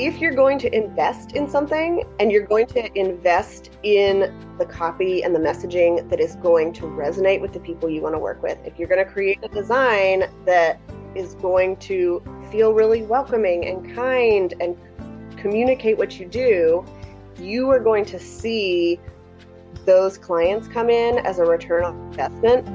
If you're going to invest in something and you're going to invest in the copy and the messaging that is going to resonate with the people you want to work with, if you're going to create a design that is going to feel really welcoming and kind and communicate what you do, you are going to see those clients come in as a return on investment.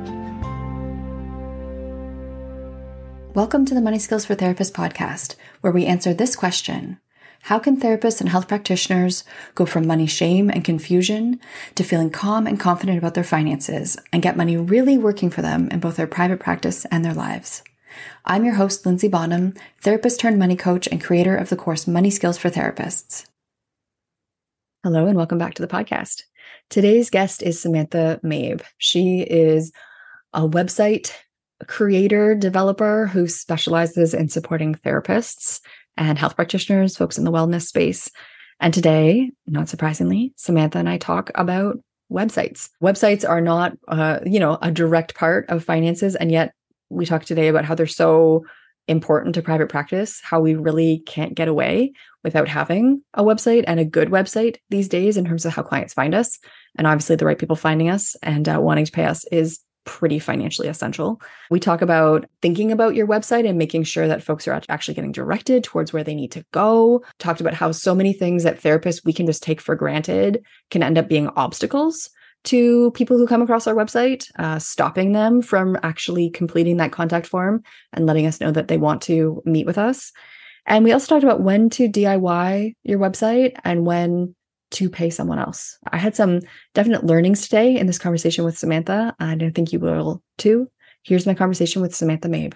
Welcome to the Money Skills for Therapists podcast, where we answer this question how can therapists and health practitioners go from money shame and confusion to feeling calm and confident about their finances and get money really working for them in both their private practice and their lives? I'm your host, Linzy Bonham, therapist turned money coach and creator of the course Money Skills for Therapists. Hello, and welcome back to the podcast. Today's guest is Samantha Mabe. She is a website creator, developer who specializes in supporting therapists and health practitioners, folks in the wellness space. And today, not surprisingly, Samantha and I talk about websites. Websites are not, uh, you know, a direct part of finances, and yet we talk today about how they're so important to private practice, how we really can't get away without having a website and a good website these days in terms of how clients find us. And obviously, the right people finding us and uh, wanting to pay us is pretty financially essential. We talk about thinking about your website and making sure that folks are actually getting directed towards where they need to go. Talked about how so many things that therapists we can just take for granted can end up being obstacles to people who come across our website, uh, stopping them from actually completing that contact form and letting us know that they want to meet with us. And we also talked about when to DIY your website and when to pay someone else. I had some definite learnings today in this conversation with Samantha, and I think you will too. Here's my conversation with Samantha Mabe.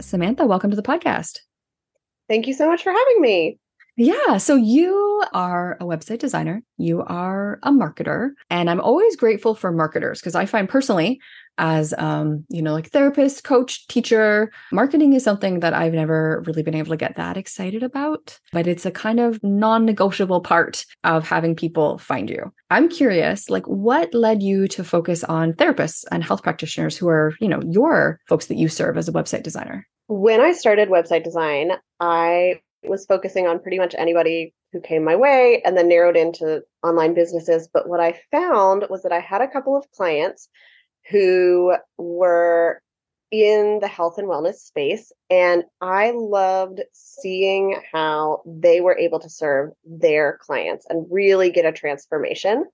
Samantha, welcome to the podcast. Thank you so much for having me. Yeah. So you are a website designer, you are a marketer, and I'm always grateful for marketers because I find personally, as um, you know, like therapist, coach, teacher, marketing is something that I've never really been able to get that excited about, but it's a kind of non-negotiable part of having people find you. I'm curious, like what led you to focus on therapists and health practitioners who are, you know, your folks that you serve as a website designer? When I started website design, I was focusing on pretty much anybody who came my way and then narrowed into online businesses. But what I found was that I had a couple of clients who were in the health and wellness space. And I loved seeing how they were able to serve their clients and really get a transformation.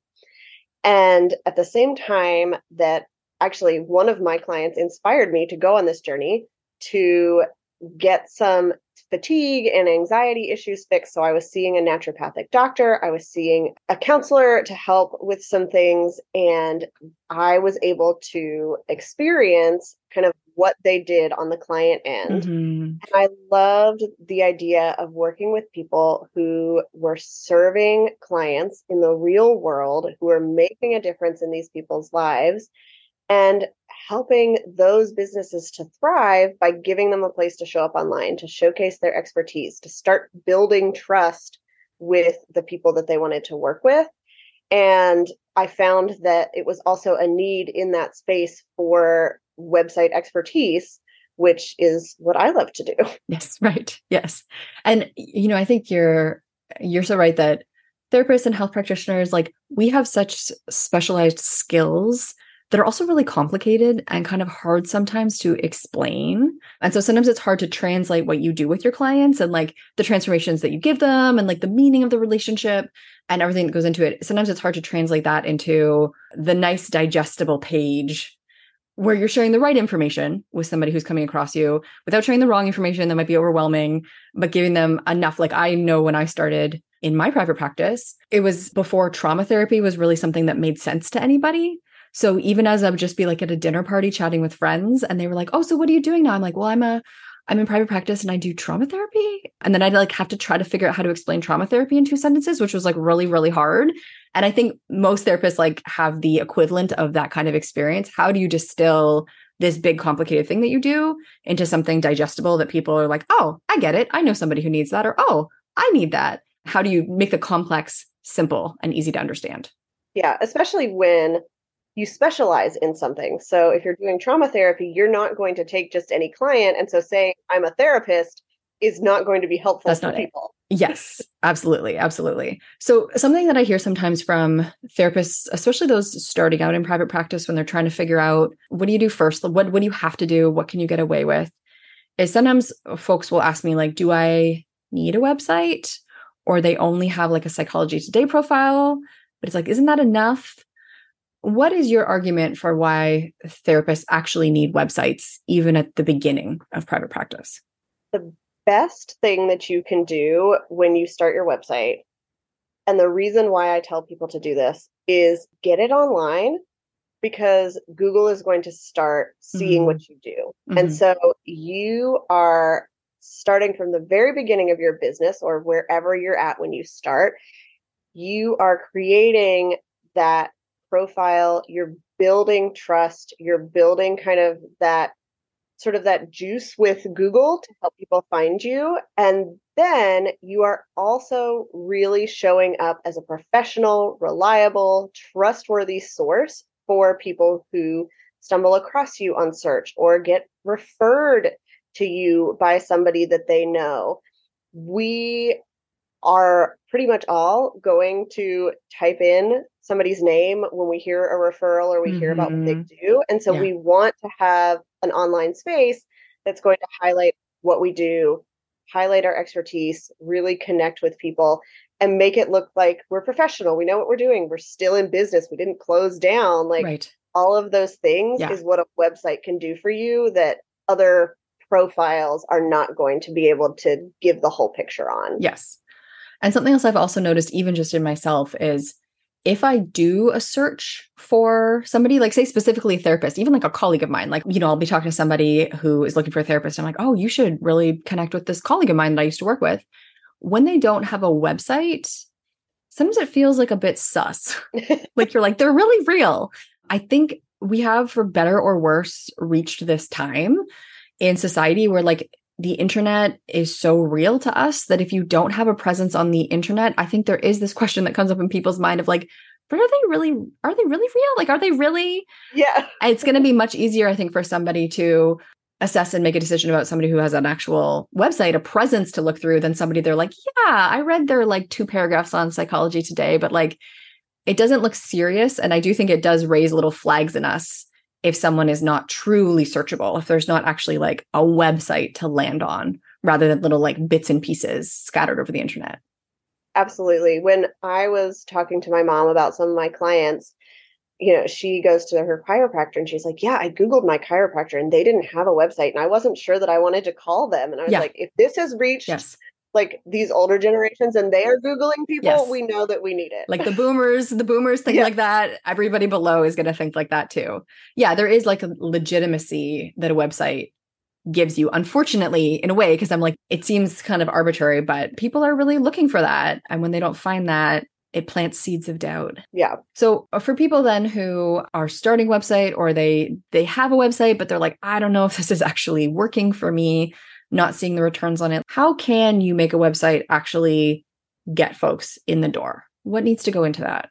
And at the same time, that actually one of my clients inspired me to go on this journey to get some fatigue and anxiety issues fixed. So I was seeing a naturopathic doctor, I was seeing a counselor to help with some things, and I was able to experience kind of what they did on the client end. Mhm. And I loved the idea of working with people who were serving clients in the real world, who were making a difference in these people's lives and helping those businesses to thrive by giving them a place to show up online, to showcase their expertise, to start building trust with the people that they wanted to work with. And I found that it was also a need in that space for website expertise, which is what I love to do. Yes, right. Yes. And you know, I think you're you're so right that therapists and health practitioners like we have such specialized skills that are also really complicated and kind of hard sometimes to explain. And so sometimes it's hard to translate what you do with your clients and like the transformations that you give them and like the meaning of the relationship and everything that goes into it. Sometimes it's hard to translate that into the nice digestible page where you're sharing the right information with somebody who's coming across you without sharing the wrong information that might be overwhelming, but giving them enough. Like I know when I started in my private practice, it was before trauma therapy was really something that made sense to anybody. So even as I would just be like at a dinner party chatting with friends and they were like, "Oh, so what are you doing now?" I'm like, "Well, I'm a I'm in private practice and I do trauma therapy." And then I'd like have to try to figure out how to explain trauma therapy in two sentences, which was like really really hard. And I think most therapists like have the equivalent of that kind of experience. How do you distill this big complicated thing that you do into something digestible that people are like, "Oh, I get it. I know somebody who needs that," or "Oh, I need that." How do you make the complex simple and easy to understand? Yeah, especially when you specialize in something. So if you're doing trauma therapy, you're not going to take just any client. And so saying I'm a therapist is not going to be helpful That's to not it. Yes, absolutely. Absolutely. So, something that I hear sometimes from therapists, especially those starting out in private practice when they're trying to figure out what do you do first? What, what do you have to do? What can you get away with? Is sometimes folks will ask me, like, do I need a website? Or they only have like a psychology today profile, but it's like, isn't that enough? What is your argument for why therapists actually need websites, even at the beginning of private practice? The best thing that you can do when you start your website, and the reason why I tell people to do this is get it online because Google is going to start seeing Mhm. what you do. And Mhm. so you are starting from the very beginning of your business or wherever you're at when you start, you are creating that profile, you're building trust, you're building kind of that sort of that juice with Google to help people find you. And then you are also really showing up as a professional, reliable, trustworthy source for people who stumble across you on search or get referred to you by somebody that they know. We are pretty much all going to type in somebody's name when we hear a referral or we hear about what they mm-hmm. do. And so Yeah. we want to have an online space that's going to highlight what we do, highlight our expertise, really connect with people, and make it look like we're professional. We know what we're doing. We're still in business. We didn't close down. Like right. all of those things Yeah. is what a website can do for you that other profiles are not going to be able to give the whole picture on. Yes. And something else I've also noticed, even just in myself, is if I do a search for somebody, like say specifically a therapist, even like a colleague of mine, like, you know, I'll be talking to somebody who is looking for a therapist. I'm like, oh, you should really connect with this colleague of mine that I used to work with. When they don't have a website, sometimes it feels like a bit sus. like you're like, they're really real. I think we have, for better or worse, reached this time in society where like the internet is so real to us that if you don't have a presence on the internet, I think there is this question that comes up in people's mind of like, but are they really are they really real? Like are they really yeah. it's going to be much easier I think for somebody to assess and make a decision about somebody who has an actual website, a presence to look through than somebody they're like, yeah, I read their like two paragraphs on psychology today, but like it doesn't look serious and I do think it does raise little flags in us if someone is not truly searchable, if there's not actually like a website to land on rather than little like bits and pieces scattered over the internet. Absolutely. When I was talking to my mom about some of my clients, you know, she goes to her chiropractor and she's like, Yeah, I Googled my chiropractor and they didn't have a website. And I wasn't sure that I wanted to call them. And I was Yeah. like, If this has reached Yes. Like these older generations and they are googling people Yes. we know that we need it. Like the boomers the boomers think Yeah. like that. Everybody below is going to think like that too. Yeah there is like a legitimacy that a website gives you unfortunately in a way because i'm like it seems kind of arbitrary but people are really looking for that and when they don't find that it plants seeds of doubt. Yeah. So uh, for people then who are starting website or they they have a website but they're like I don't know if this is actually working for me, not seeing the returns on it. How can you make a website actually get folks in the door? What needs to go into that?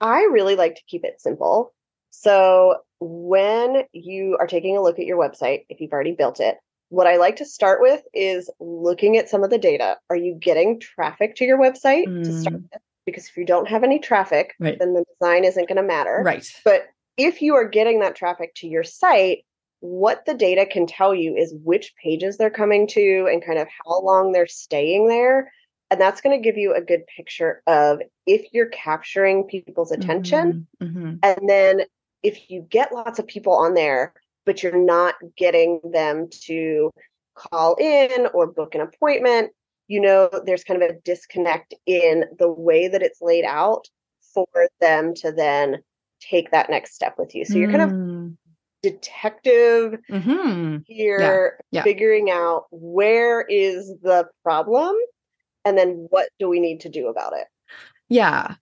I really like to keep it simple. So when you are taking a look at your website, if you've already built it, what I like to start with is looking at some of the data. Are you getting traffic to your website to start Mm. with? Because if you don't have any traffic, Right. then the design isn't going to matter. Right. But if you are getting that traffic to your site, what the data can tell you is which pages they're coming to and kind of how long they're staying there. And that's going to give you a good picture of if you're capturing people's attention. Mhm, mhm. And then if you get lots of people on there, but you're not getting them to call in or book an appointment, you know, there's kind of a disconnect in the way that it's laid out for them to then take that next step with you. So you're kind of Mm, detective mhm. here, yeah. figuring out where is the problem and then what do we need to do about it. Yeah.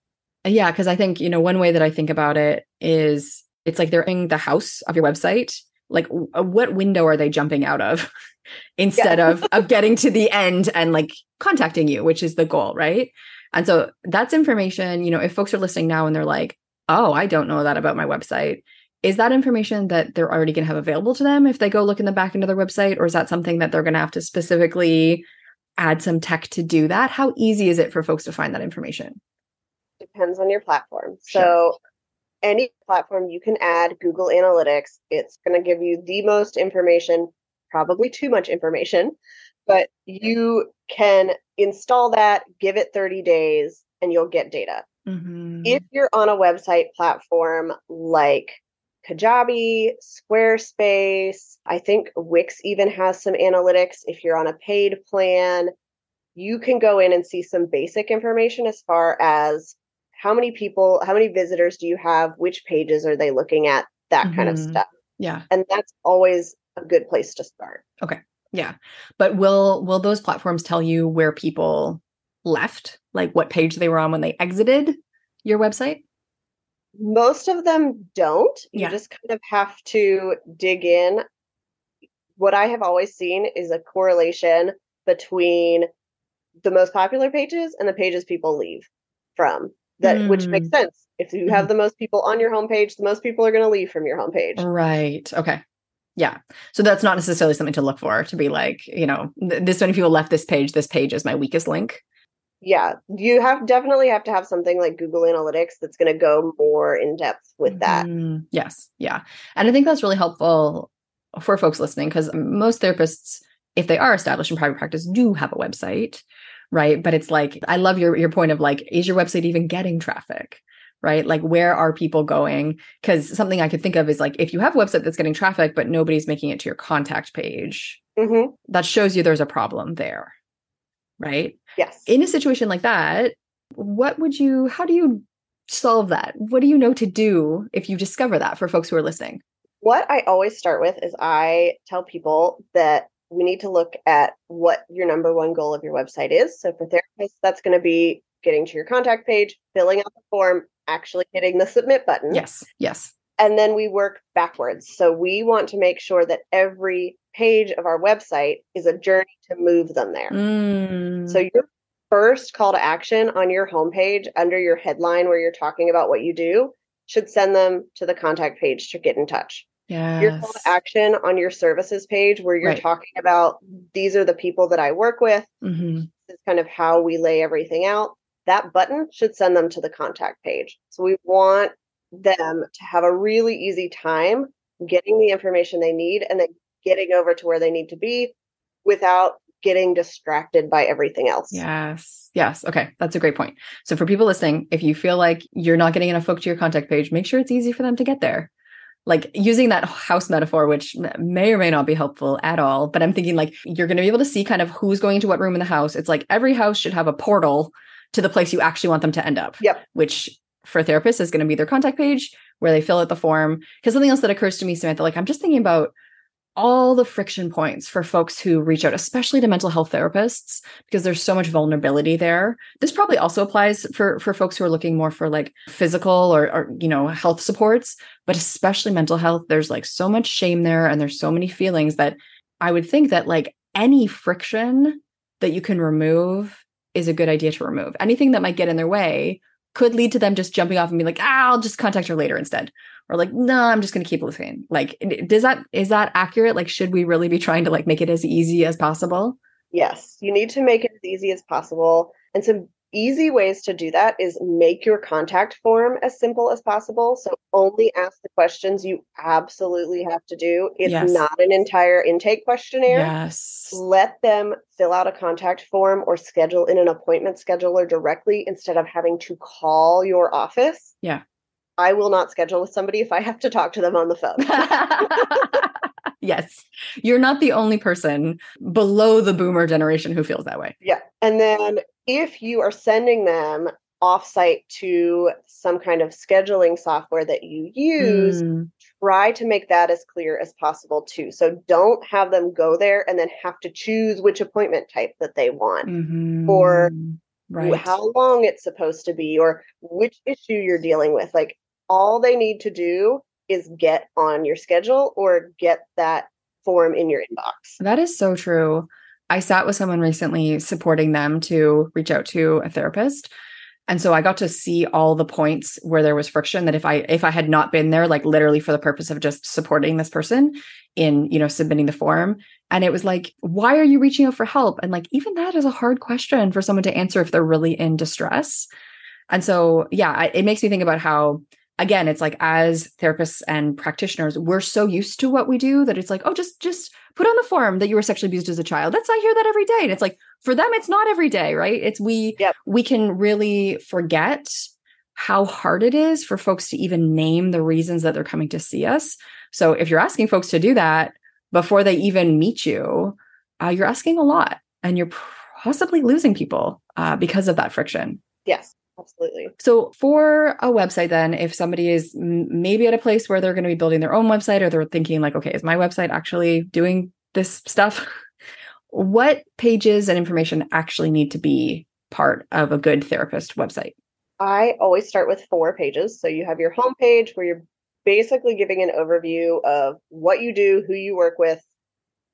Yeah. Cause I think, you know, one way that I think about it is it's like they're in the house of your website. Like, uh, what window are they jumping out of instead of, of getting to the end and like contacting you, which is the goal. Right. And so that's information, you know, if folks are listening now and they're like, oh, I don't know that about my website. Is that information that they're already going to have available to them if they go look in the back end of their website? Or is that something that they're going to have to specifically add some tech to do that? How easy is it for folks to find that information? depends on your platform. Sure. So any platform you can add Google Analytics, it's going to give you the most information, probably too much information, but you can install that, give it 30 days and you'll get data. Mhm. If you're on a website platform like Kajabi, Squarespace, I think Wix even has some analytics. If you're on a paid plan, you can go in and see some basic information as far as how many people, how many visitors do you have, which pages are they looking at, that kind of Mhm. stuff. yeah, And that's always a good place to start. Okay. Yeah. But will will those platforms tell you where people left, like what page they were on when they exited your website? Most of them don't. You Yeah. just kind of have to dig in. What I have always seen is a correlation between the most popular pages and the pages people leave from. That which makes mm. sense. If you have mm-hmm. the most people on your homepage, the most people are going to leave from your homepage. Right. Okay. Yeah. So that's not necessarily something to look for to be like, you know, th- this many people left this page. This page is my weakest link. Yeah, you have definitely have to have something like Google Analytics that's going to go more in depth with that. Mhm. Yes. Yeah. And I think that's really helpful for folks listening because most therapists, if they are established in private practice, do have a website, right? But it's like, I love your, your point of like, is your website even getting traffic? Right? Like, where are people going? Because something I could think of is like, if you have a website that's getting traffic, but nobody's making it to your contact page, hmm that shows you there's a problem there. Right? Yes. in a situation like that, what would you, how do you solve that? What do you know to do if you discover that for folks who are listening? what I always start with is I tell people that we need to look at what your number one goal of your website is. So for therapists, that's going to be getting to your contact page, filling out the form, actually hitting the submit button. Yes, yes. And then we work backwards. So we want to make sure that every page of our website is a journey to move them there. Mm, So your first call to action on your homepage under your headline where you're talking about what you do should send them to the contact page to get in touch. Your call to action on your services page where you're Right. talking about these are the people that I work with, Mhm. this is kind of how we lay everything out. That button should send them to the contact page. So we want them to have a really easy time getting the information they need and then getting over to where they need to be without getting distracted by everything else. Yes, yes. Okay, that's a great point. So for people listening, if you feel like you're not getting enough folk to your contact page, make sure it's easy for them to get there. like using that house metaphor, which may or may not be helpful at all, but I'm thinking like you're going to be able to see kind of who's going to what room in the house. It's like every house should have a portal to the place you actually want them to end up. Yep. Which for therapists is going to be their contact page where they fill out the form. Because something else that occurs to me, Samantha, like I'm just thinking about all the friction points for folks who reach out, especially to mental health therapists, because there's so much vulnerability there. This probably also applies for for folks who are looking more for like physical or, or you know health supports, but especially mental health. There's like so much shame there, and there's so many feelings that I would think that like any friction that you can remove is a good idea to remove. Anything that might get in their way could lead to them just jumping off and be like, ah, I'll just contact her later instead. Or like, no, I'm just going to keep listening. Like, does that, is that accurate? Like, should we really be trying to like make it as easy as possible? Yes, you need to make it as easy as possible. And some easy ways to do that is make your contact form as simple as possible. So only ask the questions you absolutely have to do. It's yes. not an entire intake questionnaire. Yes. Let them fill out a contact form or schedule in an appointment scheduler directly instead of having to call your office. Yeah. I will not schedule with somebody if I have to talk to them on the phone. yes. You're not the only person below the boomer generation who feels that way. Yeah. And then if you are sending them offsite to some kind of scheduling software that you use, mm. try to make that as clear as possible too. So don't have them go there and then have to choose which appointment type that they want mm-hmm. or right. how long it's supposed to be or which issue you're dealing with. Like all they need to do is get on your schedule or get that form in your inbox. That is so true. I sat with someone recently supporting them to reach out to a therapist. And so I got to see all the points where there was friction that if I if I had not been there like literally for the purpose of just supporting this person in, you know, submitting the form and it was like why are you reaching out for help? And like even that is a hard question for someone to answer if they're really in distress. And so yeah, it makes me think about how again it's like as therapists and practitioners we're so used to what we do that it's like oh just just put on the form that you were sexually abused as a child. That's i hear that every day and it's like for them it's not every day right? It's we yep. we can really forget how hard it is for folks to even name the reasons that they're coming to see us. So if you're asking folks to do that before they even meet you uh, you're asking a lot and you're possibly losing people uh, because of that friction. Yes Absolutely. So, for a website, then, if somebody is maybe at a place where they're going to be building their own website or they're thinking, like, okay, is my website actually doing this stuff? what pages and information actually need to be part of a good therapist website? I always start with four pages. So, you have your homepage where you're basically giving an overview of what you do, who you work with,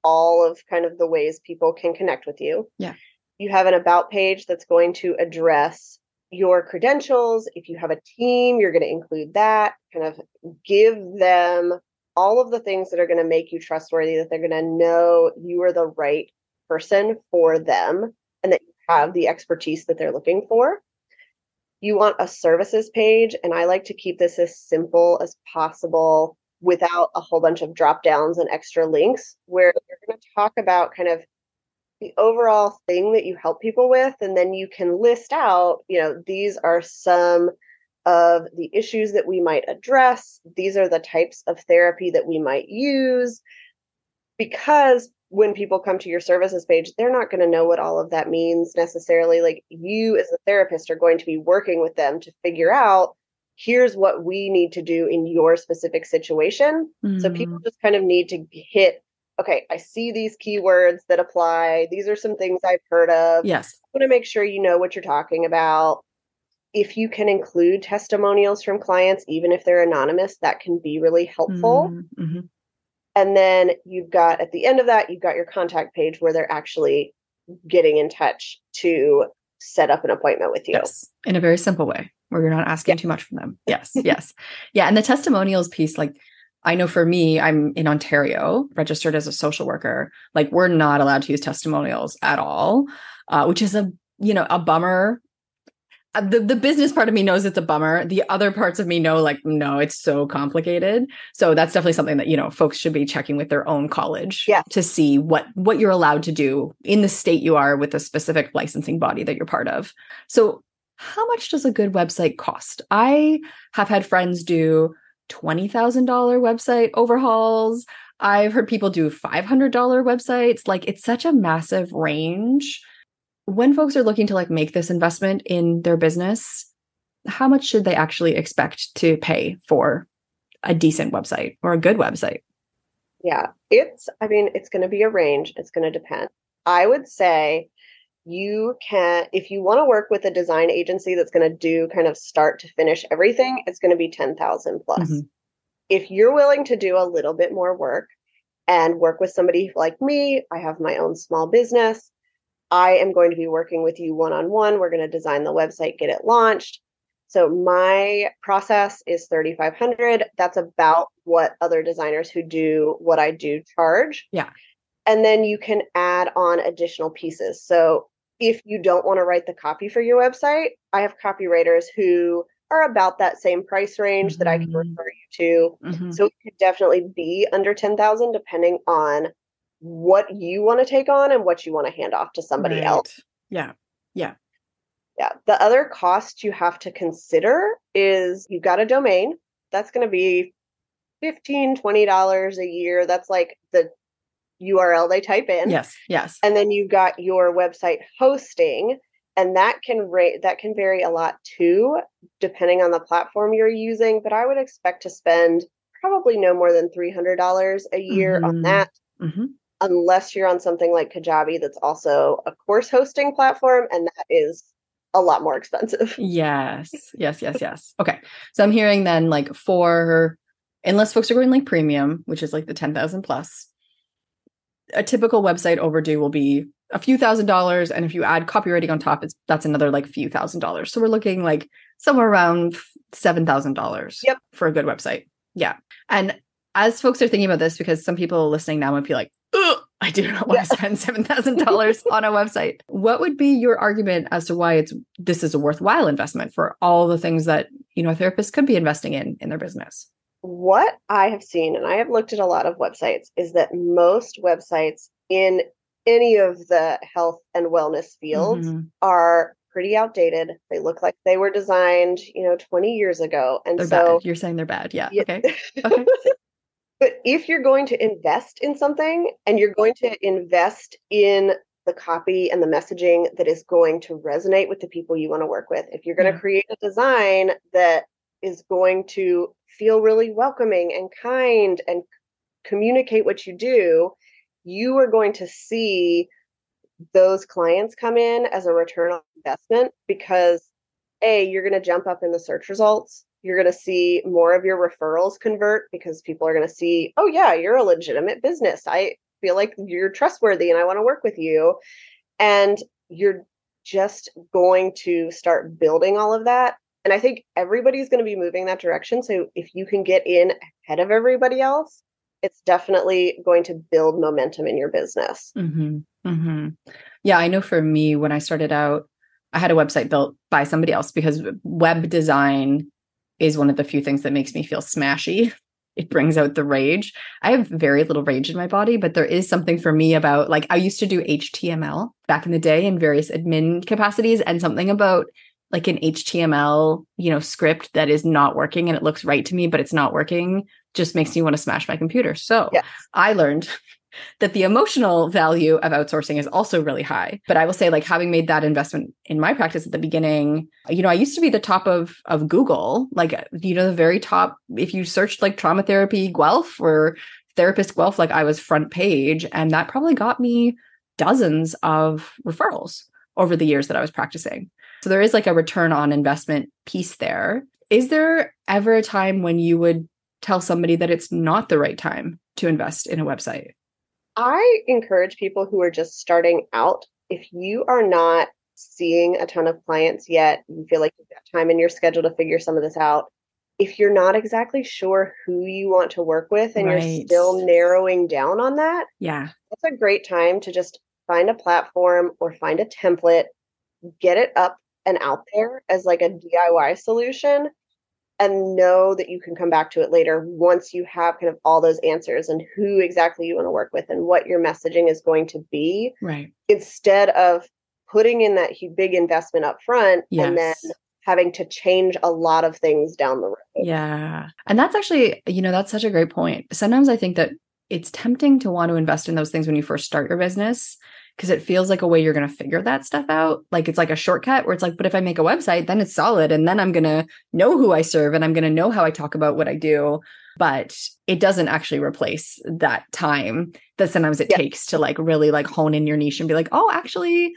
all of kind of the ways people can connect with you. Yeah. You have an about page that's going to address your credentials. If you have a team, you're going to include that, kind of give them all of the things that are going to make you trustworthy, that they're going to know you are the right person for them and that you have the expertise that they're looking for. You want a services page, and I like to keep this as simple as possible without a whole bunch of drop downs and extra links, where you're going to talk about kind of the overall thing that you help people with and then you can list out you know these are some of the issues that we might address these are the types of therapy that we might use because when people come to your services page they're not going to know what all of that means necessarily like you as a therapist are going to be working with them to figure out here's what we need to do in your specific situation mm. so people mm. just kind of need to hit okay, I see these keywords that apply. These are some things I've heard of. Yes. I want to make sure you know what you're talking about. If you can include testimonials from clients, even if they're anonymous, that can be really helpful. Mm-hmm. mm-hmm. And then you've got at the end of that, you've got your contact page where they're actually getting in touch to set up an appointment with you. Yes. In a very simple way where you're not asking yeah. too much from them. Yes. yes. Yeah. And the testimonials piece, like I know for me, I'm in Ontario, registered as a social worker. Like we're not allowed to use testimonials at all, uh, which is a you know a bummer. Uh, the the business part of me knows it's a bummer. The other parts of me know like no, it's so complicated. So that's definitely something that you know folks should be checking with their own college yeah. to see what what you're allowed to do in the state you are with the specific licensing body that you're part of. So how much does a good website cost? I have had friends do $20,000 website overhauls. I've heard people do $500 websites. Like it's such a massive range. When folks are looking to like make this investment in their business, how much should they actually expect to pay for a decent website or a good website? Yeah, it's, I mean, it's going to be a range. It's going to depend. I would say you can, if you want to work with a design agency that's going to do kind of start to finish everything, it's going to be 10,000 plus. Mm-hmm. If you're willing to do a little bit more work and work with somebody like me, I have my own small business. I am going to be working with you one on one. We're going to design the website, get it launched. So my process is 3500. That's about what other designers who do what I do charge. Yeah. And then you can add on additional pieces. So if you don't want to write the copy for your website, I have copywriters who are about that same price range mm-hmm. that I can mm-hmm. refer you to. Mm-hmm. So it could definitely be under 10,000 depending on what you want to take on and what you want to hand off to somebody right. else. Yeah. Yeah. Yeah. The other cost you have to consider is you've got a domain. That's going to be 15 $20 a year. That's like the URL they type in. Yes, yes. And then you've got your website hosting, and that can rate that can vary a lot too, depending on the platform you're using. But I would expect to spend probably no more than three hundred dollars a year mm-hmm. on that. Mm-hmm. Unless you're on something like Kajabi, that's also a course hosting platform, and that is a lot more expensive. Yes, yes, yes, yes. Okay. So I'm hearing then like for unless folks are going like premium, which is like the 10,000 plus, a typical website overdue will be a few thousand dollars and if you add copywriting on top it's that's another like few thousand dollars so we're looking like somewhere around seven thousand dollars yep for a good website yeah and as folks are thinking about this because some people listening now might be like I do not want yeah. to spend seven thousand dollars on a website. What would be your argument as to why it's this is a worthwhile investment for all the things that you know a therapist could be investing in in their business? What I have seen, and I have looked at a lot of websites, is that most websites in any of the health and wellness fields mm-hmm. are pretty outdated. They look like they were designed, you know, 20 years ago. And they're so bad. you're saying they're bad. Yeah. yeah. Okay. Okay. but if you're going to invest in something and you're going to invest in the copy and the messaging that is going to resonate with the people you want to work with, if you're going yeah. to create a design that is going to feel really welcoming and kind and communicate what you do, you are going to see those clients come in as a return on investment because a you're going to jump up in the search results. You're going to see more of your referrals convert because people are going to see oh yeah you're a legitimate business. I feel like you're trustworthy and i want to work with you. And you're just going to start building all of that and I think everybody's going to be moving that direction. So if you can get in ahead of everybody else, it's definitely going to build momentum in your business. Mm-hmm. Mm-hmm. Yeah, I know for me, when I started out, I had a website built by somebody else because web design is one of the few things that makes me feel smashy. It brings out the rage. I have very little rage in my body, but there is something for me about like I used to do HTML back in the day in various admin capacities, and something about like an HTML, you know, script that is not working and it looks right to me, but it's not working, just makes me want to smash my computer. So yes. I learned that the emotional value of outsourcing is also really high. But I will say, like having made that investment in my practice at the beginning, you know, I used to be the top of of Google, like you know, the very top. If you searched like trauma therapy Guelph or therapist Guelph, like I was front page, and that probably got me dozens of referrals over the years that I was practicing. So there is like a return on investment piece there. Is there ever a time when you would tell somebody that it's not the right time to invest in a website? I encourage people who are just starting out if you are not seeing a ton of clients yet, you feel like you've got time in your schedule to figure some of this out. If you're not exactly sure who you want to work with and right. you're still narrowing down on that, yeah, that's a great time to just find a platform or find a template, get it up and out there as like a DIY solution and know that you can come back to it later once you have kind of all those answers and who exactly you want to work with and what your messaging is going to be. Right. Instead of putting in that big investment up front yes. and then having to change a lot of things down the road. Yeah. And that's actually, you know, that's such a great point. Sometimes I think that it's tempting to want to invest in those things when you first start your business because it feels like a way you're going to figure that stuff out. Like it's like a shortcut where it's like, but if I make a website, then it's solid. And then I'm going to know who I serve and I'm going to know how I talk about what I do. But it doesn't actually replace that time that sometimes it yeah. takes to like really like hone in your niche and be like, oh, actually,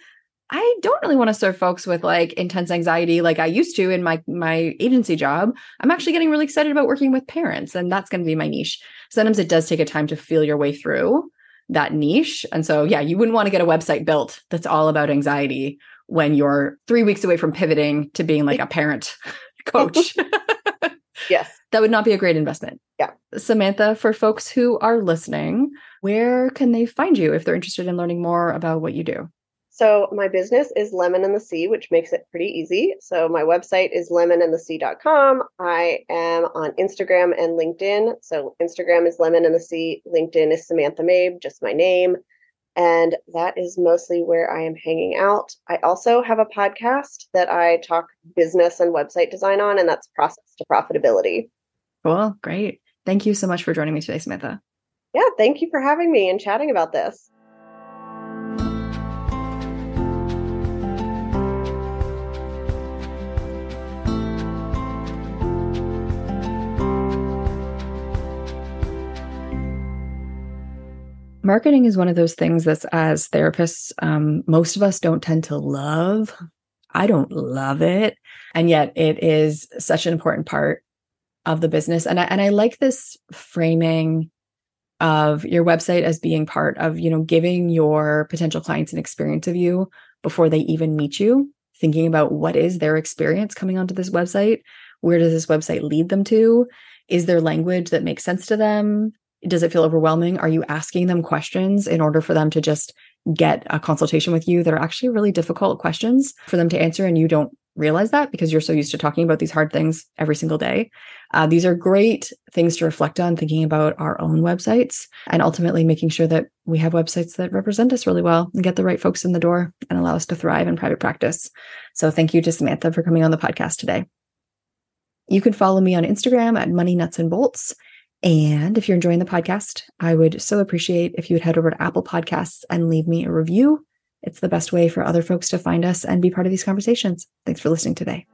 I don't really want to serve folks with like intense anxiety like I used to in my my agency job. I'm actually getting really excited about working with parents and that's going to be my niche. Sometimes it does take a time to feel your way through that niche. And so yeah, you wouldn't want to get a website built that's all about anxiety when you're 3 weeks away from pivoting to being like a parent coach. yes. That would not be a great investment. Yeah. Samantha, for folks who are listening, where can they find you if they're interested in learning more about what you do? So my business is Lemon and the Sea, which makes it pretty easy. So my website is lemonandthesea.com. I am on Instagram and LinkedIn. So Instagram is Lemon and the Sea, LinkedIn is Samantha Mabe, just my name. And that is mostly where I am hanging out. I also have a podcast that I talk business and website design on, and that's Process to Profitability. Cool. Great. Thank you so much for joining me today, Samantha. Yeah, thank you for having me and chatting about this. Marketing is one of those things that's as therapists um, most of us don't tend to love. I don't love it. And yet it is such an important part of the business. And I, and I like this framing of your website as being part of you know giving your potential clients an experience of you before they even meet you thinking about what is their experience coming onto this website? Where does this website lead them to? Is there language that makes sense to them does it feel overwhelming? Are you asking them questions in order for them to just get a consultation with you that are actually really difficult questions for them to answer and you don't realize that because you're so used to talking about these hard things every single day. Uh, these are great things to reflect on thinking about our own websites and ultimately making sure that we have websites that represent us really well and get the right folks in the door and allow us to thrive in private practice. So thank you to Samantha for coming on the podcast today. You can follow me on Instagram at Money Nuts and Bolts. And if you're enjoying the podcast, I would so appreciate if you would head over to Apple Podcasts and leave me a review. It's the best way for other folks to find us and be part of these conversations. Thanks for listening today.